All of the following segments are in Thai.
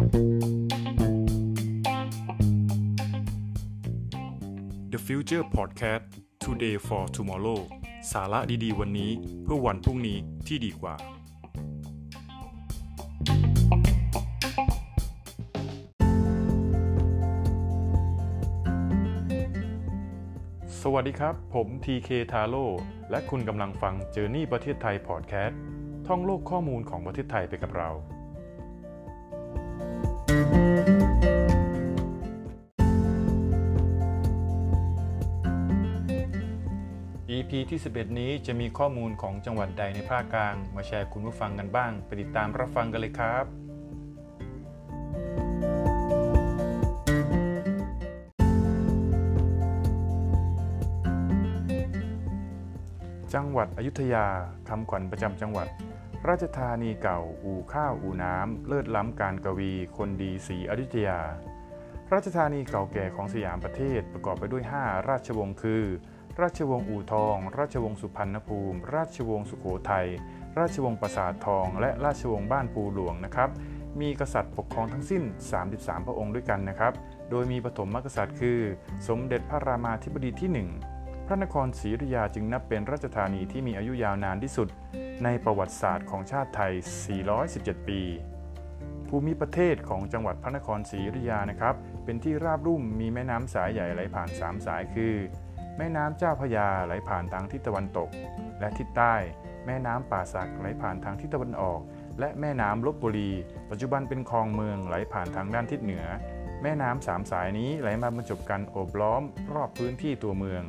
The Future Podcast Today for Tomorrow สาระดีๆ วันนี้เพื่อวันพรุ่งนี้ที่ดีกว่า สวัสดีครับ ผม TK t a r o และคุณกำลังฟัง Journey ประเทศไทย Podcast ท่องโลกข้อมูลของประเทศไทยไปกับเรา EP ที่ 11 นี้จะมีข้อมูลของจังหวัดใดในภาคกลาง มาแชร์คุณผู้ฟังกันบ้าง ไปติดตามรับฟังกันเลยครับ จังหวัดอยุธยาคำขวัญประจำจังหวัด ราชธานีเก่า อู่ข้าวอู่น้ำ เลิศล้ำการกวี คนดีสีอยุธยา ราชธานีเก่าแก่ของสยามประเทศประกอบไปด้วย 5 ราชวงศ์คือ ราชวงศ์อู่ทอง ราชวงศ์สุพรรณภูมิ ราชวงศ์สุโขทัย ราชวงศ์ปราสาททอง และราชวงศ์บ้านปูหลวงนะครับ มีกษัตริย์ปกครองทั้งสิ้น 33 พระองค์ด้วยกันนะครับ โดยมีปฐมกษัตริย์คือ สมเด็จพระรามาธิบดีที่ 1 พระนครศรีอยุธยาจึงนับเป็นราชธานีที่มีอายุยาวนานที่สุด ในประวัติศาสตร์ของชาติไทย 417 ปีภูมิประเทศของจังหวัดพระนครศรีอยุธยานะครับ เป็นที่ราบรุ่มมีแม่น้ำสายใหญ่ไหลผ่าน 3 สายคือ แม่น้ำเจ้าพยาไหลผ่านทางทิศตะวันตก และทิศใต้ แม่น้ำป่าสักไหลผ่านทางทิศตะวันออก และแม่น้ำลบบุรี ปัจจุบันเป็นคลองเมืองไหลผ่านทางด้านทิศเหนือ แม่น้ำสามสายนี้ไหลมาบรรจบกันโอบล้อม รอบพื้นที่ตัวเมือง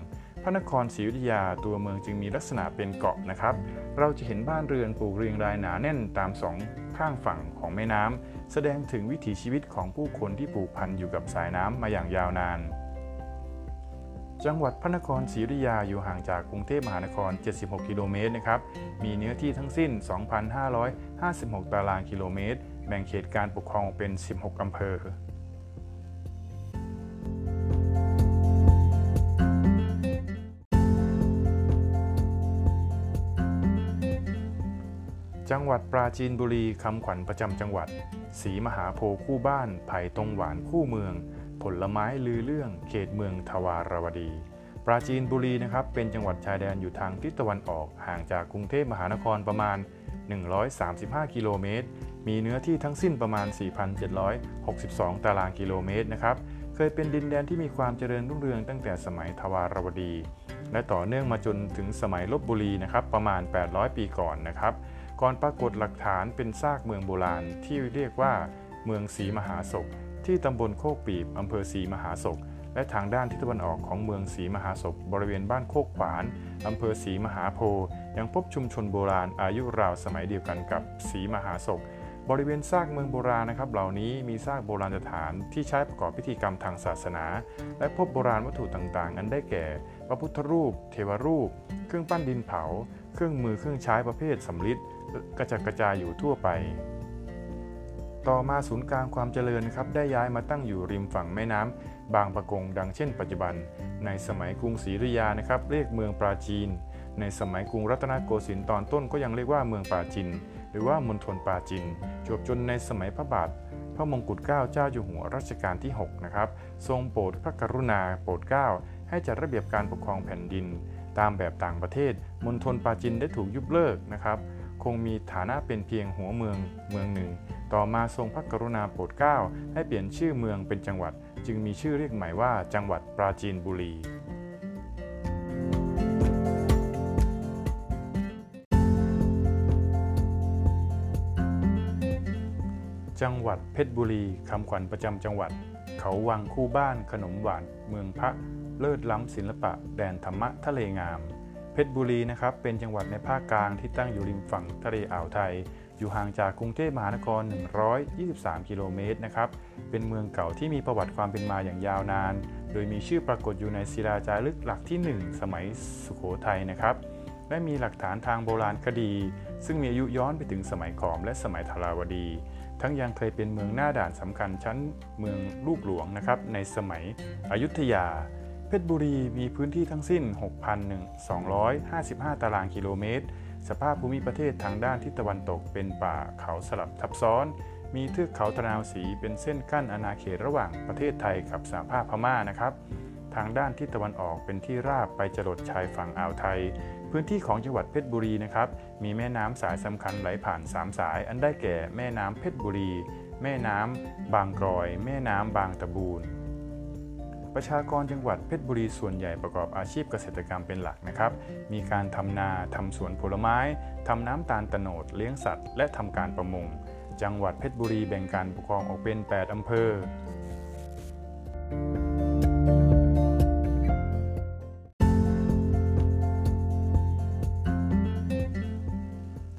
พระนครศรีอยุธยาตัวเมืองจึงมีลักษณะเป็นเกาะนะครับ เราจะเห็นบ้านเรือนปลูกเรียงรายหนาแน่นตามสองข้างฝั่งของแม่น้ำแสดงถึงวิถีชีวิตของผู้คนที่ผูกพันอยู่กับสายน้ำมาอย่างยาวนาน จังหวัดพระนครศรีอยุธยาอยู่ห่างจากกรุงเทพมหานคร 76 กิโลเมตรนะครับ มีเนื้อที่ทั้งสิ้น 2,556 ตารางกิโลเมตร แบ่งเขตการปกครองเป็น 16 อำเภอ จังหวัดปราจีนบุรีคำขวัญประจำจังหวัด สีมหาโพคู่บ้าน ไผ่ตรงหวานคู่เมือง ผลไม้ลือเรื่องเขตเมืองทวารวดี ปราจีนบุรีนะครับเป็นจังหวัดชายแดนอยู่ทางทิศตะวันออกห่างจากกรุงเทพมหานครประมาณ 135 กิโลเมตร มีเนื้อที่ทั้งสิ้นประมาณ 4,762 ตารางกิโลเมตรนะครับเคยเป็นดินแดนที่มีความเจริญรุ่งเรืองตั้งแต่สมัยทวารวดี และต่อเนื่องมาจนถึงสมัยลบบุรีนะครับประมาณ 800 ปีก่อนนะครับก่อนปรากฏหลักฐานเป็นซากเมืองโบราณที่เรียกว่าเมืองศรีมหาศก ที่ตำบลโคกปีบอำเภอศรีมหาศก และทางด้านทิศตะวันออกของเมืองศรีมหาศก บริเวณบ้านโคกขวานอำเภอศรีมหาโพยังพบชุมชนโบราณอายุราวสมัยเดียวกันกับศรีมหาศก บริเวณซากเมืองโบราณนะครับ เหล่านี้มีซากโบราณสถานที่ใช้ประกอบพิธีกรรมทางศาสนา และพบโบราณวัตถุต่างๆนั้นได้แก่ พระพุทธรูป เทวรูป เครื่องปั้นดินเผา เครื่องมือเครื่องใช้ประเภทสำริดกระจัดกระจายอยู่ทั่วไป ต่อมาศูนย์กลางความเจริญครับได้ย้ายมาตั้งอยู่ริมฝั่งแม่น้ำบางปะกงดังเช่นปัจจุบัน ในสมัยกรุงศรีอยุธยานะครับเรียกเมืองปราจีน ในสมัยกรุงรัตนโกสินทร์ตอนต้นก็ยังเรียกว่าเมืองปราจิน หรือว่ามณฑลปราจินจวบจนในสมัยพระบาทพระมงกุฎเกล้าเจ้าอยู่หัวรัชกาลที่6นะครับทรงโปรดพระกรุณาโปรดเกล้าให้จัดระเบียบการปกครองแผ่นดิน ตามแบบต่างประเทศมณฑลปราจินได้ถูกยุบเลิกนะครับ คงมีฐานะเป็นเพียงหัวเมืองเมืองหนึ่ง ต่อมาทรงพระกรุณาโปรดเกล้าให้เปลี่ยนชื่อเมืองเป็นจังหวัด จึงมีชื่อเรียกใหม่ว่าจังหวัดปราจีนบุรีจังหวัดเพชรบุรีคำขวัญประจำจังหวัด เขาวังคู่บ้านขนมหวาน เมืองพระ เลิศล้ำศิลปะ แดนธรรมะทะเลงาม เพชรบุรีนะครับเป็นจังหวัดในภาคกลางที่ตั้งอยู่ริมฝั่งทะเลอ่าวไทย อยู่ห่างจากกรุงเทพมหานคร 123 กิโลเมตรนะครับ เป็นเมืองเก่าที่มีประวัติความเป็นมาอย่างยาวนาน โดยมีชื่อปรากฏอยู่ในศิลาจารึกหลักที่ 1 สมัยสุโขทัยนะครับ และมีหลักฐานทางโบราณคดี ซึ่งมีอายุย้อนไปถึงสมัยขอมและสมัยธาราวดี ทั้งยังเคยเป็นเมืองหน้าด่านสำคัญชั้นเมืองลูกหลวงนะครับ ในสมัยอยุธยา เพชรบุรีมีพื้นที่ทั้งสิ้น 6,255 ตารางกิโลเมตร สภาพภูมิประเทศทางด้านทิศตะวันตกเป็นป่าเขาสลับทับซ้อน มีเทือกเขาตะนาวสีเป็นเส้นกั้นอาณาเขตระหว่างประเทศไทยกับสหภาพพม่านะครับ ทางด้านทิศตะวันออกเป็นที่ราบไปจรดชายฝั่งอ่าวไทย พื้นที่ของจังหวัดเพชรบุรีนะครับ มีแม่น้ำสายสำคัญไหลผ่าน 3 สาย อันได้แก่แม่น้ำเพชรบุรี แม่น้ำบางกรอย แม่น้ำบางตะบูน ประชากรจังหวัดเพชรบุรีส่วนใหญ่ประกอบอาชีพเกษตรกรรมเป็นหลักนะครับ มีการทำนาทำสวนผลไม้ทำน้ำตาลตโนดเลี้ยงสัตว์ และทำการประมง จังหวัดเพชรบุรีแบ่งการปกครองออกเป็น 8อำเภอ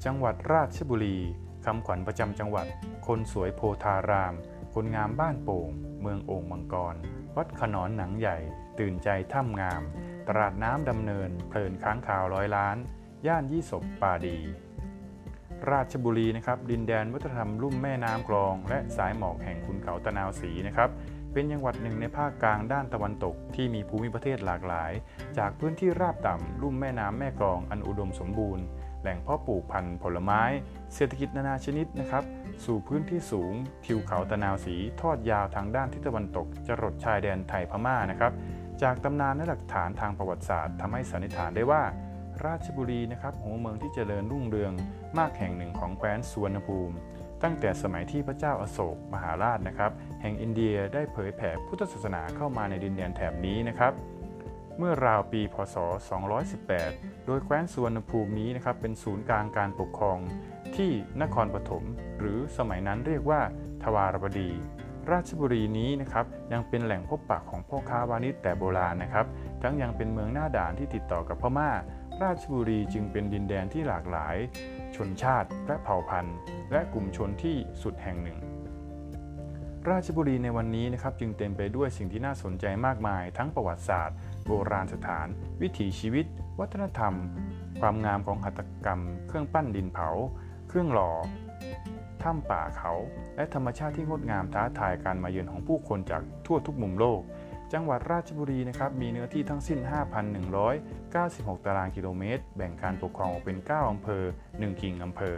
จังหวัดราชบุรีคำขวัญประจำจังหวัด คนสวยโพธาราม คนงามบ้านโป่ง เมืองโอ่งมังกร วัดขนอนหนังใหญ่ ตื่นใจถ้ำงาม ตลาดน้ำดำเนิน เพลินค้างคาวร้อยล้าน ย่านยี่ศบป่าดี ราชบุรีนะครับ ดินแดนวัฒนธรรมลุ่มแม่น้ำกรอง และสายหมอกแห่งขุนเขาตะนาวศรีนะครับ เป็นจังหวัดหนึ่งในภาคกลางด้านตะวันตก ที่มีภูมิประเทศหลากหลาย จากพื้นที่ราบต่ำลุ่มแม่น้ำแม่กรองอันอุดมสมบูรณ์ แหล่งเพาะปลูกพันธุ์ผลไม้ เศรษฐกิจนานาชนิดนะครับ สู่พื้นที่สูง ทิวเขาตะนาวสีทอดยาวทางด้านทิศตะวันตก จรดชายแดนไทยพม่านะครับ จากตำนานและหลักฐานทางประวัติศาสตร์ทำให้สันนิษฐานได้ว่า ราชบุรีนะครับหัวเมืองที่เจริญรุ่งเรือง มากแห่งหนึ่งของแคว้นสุวรรณภูมิ ตั้งแต่สมัยที่พระเจ้าอโศกมหาราชนะครับ แห่งอินเดียได้เผยแผ่พุทธศาสนาเข้ามาในดินแดนแถบนี้นะครับ เมื่อราวปีพศ 218 โดยแคว้นสุวรรณภูมินี้นะครับเป็นศูนย์กลางการปกครองที่นครปฐมหรือสมัยนั้นเรียกว่าทวารบดี ราชบุรีนี้นะครับยังเป็นแหล่งพบปะของพ่อค้าวานิชแต่โบราณนะครับ ทั้งยังเป็นเมืองหน้าด่านที่ติดต่อกับพม่า ราชบุรีจึงเป็นดินแดนที่หลากหลาย ชนชาติและเผ่าพันธุ์ และกลุ่มชนที่สุดแห่งหนึ่ง ราชบุรีในวันนี้นะครับจึงเต็มไปด้วยสิ่งที่น่าสนใจมากมาย ทั้งประวัติศาสตร์ โบราณสถาน วิถีชีวิต วัฒนธรรม ความงามของหัตถกรรม เครื่องปั้นดินเผา เครื่องหล่อถ้ำป่าเขา และธรรมชาติที่งดงามท้าทายการมาเยือนของผู้คนจากทั่วทุกมุมโลก จังหวัดราชบุรีนะครับมีเนื้อที่ทั้งสิ้น 5,196 ตารางกิโลเมตร แบ่งการปกครองออกเป็น 9 อำเภอ 1 กิ่งอำเภอ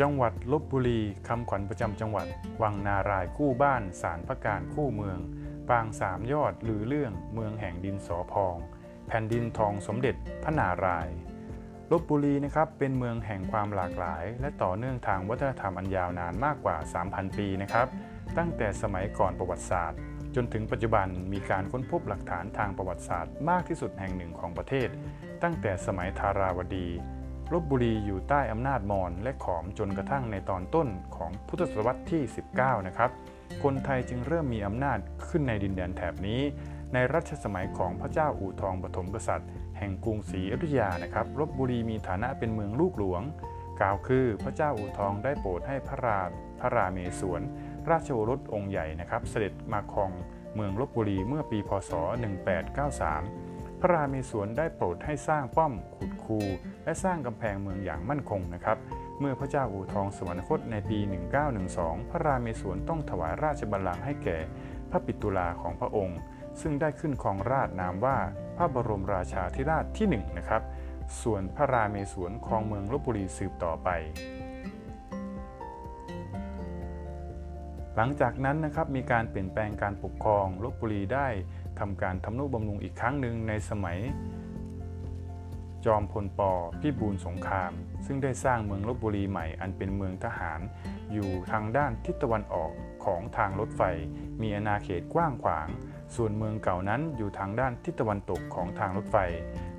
จังหวัดลบบุรีคำขวัญประจำจังหวัด วังนารายคู่บ้าน สารพระการคู่เมือง ปางสามยอดลือเรื่องเมืองแห่งดินสอพอง แผ่นดินทองสมเด็จพระนารายณ์ลบบุรีนะครับเป็นเมืองแห่งความหลากหลาย และต่อเนื่องทางวัฒนธรรมอันยาวนานมากกว่า 3,000 ปีนะครับ ตั้งแต่สมัยก่อนประวัติศาสตร์ จนถึงปัจจุบันมีการค้นพบหลักฐานทางประวัติศาสตร์ มากที่สุดแห่งหนึ่งของประเทศ ตั้งแต่สมัยธาราวดี ลบบุรีอยู่ใต้อำนาจมอญและขอมจนกระทั่งในตอนต้นของพุทธศตวรรษที่ 19 นะครับ คนไทยจึงเริ่มมีอำนาจขึ้นในดินแดนแถบนี้ ในรัชสมัยของพระเจ้าอู่ทองปฐมกษัตริย์ แห่งกรุงศรีอยุธยานะครับลบบุรีมีฐานะเป็นเมืองลูกหลวง กล่าวคือพระเจ้าอู่ทองได้โปรดให้พระราพระราเมศวรราชโอรสองค์ใหญ่นะครับเสด็จมาครองเมืองลบบุรีเมื่อปีพศ 1893 พระราเมศวรได้โปรดให้สร้างป้อมขุดคู และสร้างกำแพงเมืองอย่างมั่นคงนะครับ เมื่อพระเจ้าอู่ทองสวรรคตในปี 1912 พระราเมศวรต้องถวายราชบัลลังก์ให้แก่พระปิตุลาของพระองค์ ซึ่งได้ขึ้นครองราชนามว่าพระบรมราชาธิราชที่1นะครับ ส่วนพระราเมศวรครองเมืองลบบุรีสืบต่อไปหลังจากนั้นนะครับมีการเปลี่ยนแปลงการปกครองลบบุรีได้ทำการทำนุบำรุงอีกครั้งหนึ่งในสมัย จอมพลปพิบูลสงคราม ซึ่งได้สร้างเมืองลบบุรีใหม่อันเป็นเมืองทหาร อยู่ทางด้านทิศตะวันออกของทางรถไฟ มีอาณาเขตกว้างขวาง ส่วนเมืองเก่านั้นอยู่ทางด้านทิศตะวันตกของทางรถไฟ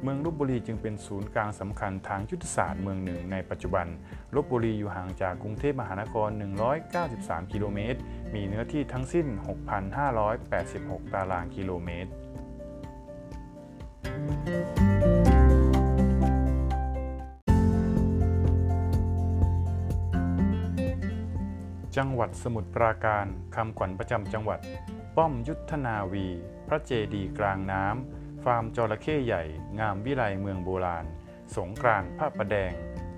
เมืองลบบุรีจึงเป็นศูนย์กลางสำคัญทางยุทธศาสตร์เมืองหนึ่งในปัจจุบันลบบุรีอยู่ห่างจากกรุงเทพมหานคร 193 กิโลเมตร มีเนื้อที่ทั้งสิ้น 6,586 ตารางกิโลเมตร จังหวัดสมุทรปราการคำขวัญประจำจังหวัด ป้อมยุทธนาวี พระเจดีย์กลางน้ำ ฟาร์มจระเข้ใหญ่ งามวิไลเมืองโบราณ สงกรานต์พระประแดง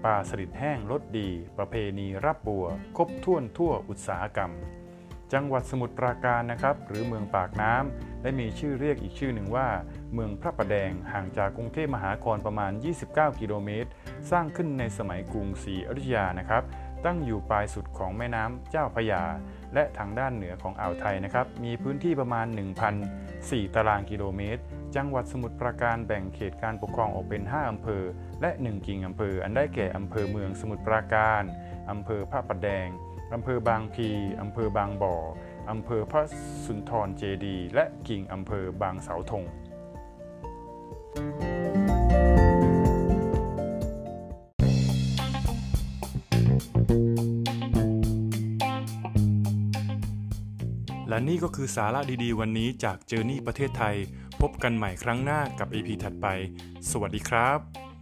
ปลาสลิดแห้งรสดี ประเพณีรับบัว ครบถ้วนทั่วอุตสาหกรรม จังหวัดสมุทรปราการนะครับ หรือเมืองปากน้ำและมีชื่อเรียกอีกชื่อหนึ่งว่า เมืองพระประแดงห่างจากกรุงเทพมหานครประมาณ 29 กิโลเมตร สร้างขึ้นในสมัยกรุงศรีอยุธยานะครับ ตั้งอยู่ปลายสุดของแม่น้ำเจ้าพยา และทางด้านเหนือของอ่าวไทยนะครับ มีพื้นที่ประมาณ 1,004 ตารางกิโลเมตร จังหวัดสมุทรปราการแบ่งเขตการปกครองออกเป็น 5 อำเภอ และ 1 กิ่งอำเภอ อันได้แก่อำเภอเมืองสมุทรปราการ อำเภอพระประแดง อำเภอบางพี อำเภอบางบ่อ อำเภอพระสุนทรเจดี และกิ่งอำเภอบางเสาธง และนี่ก็คือสาระดีๆ วันนี้จากเจอร์นี่ประเทศไทย พบกันใหม่ครั้งหน้ากับ EP ถัดไป สวัสดีครับ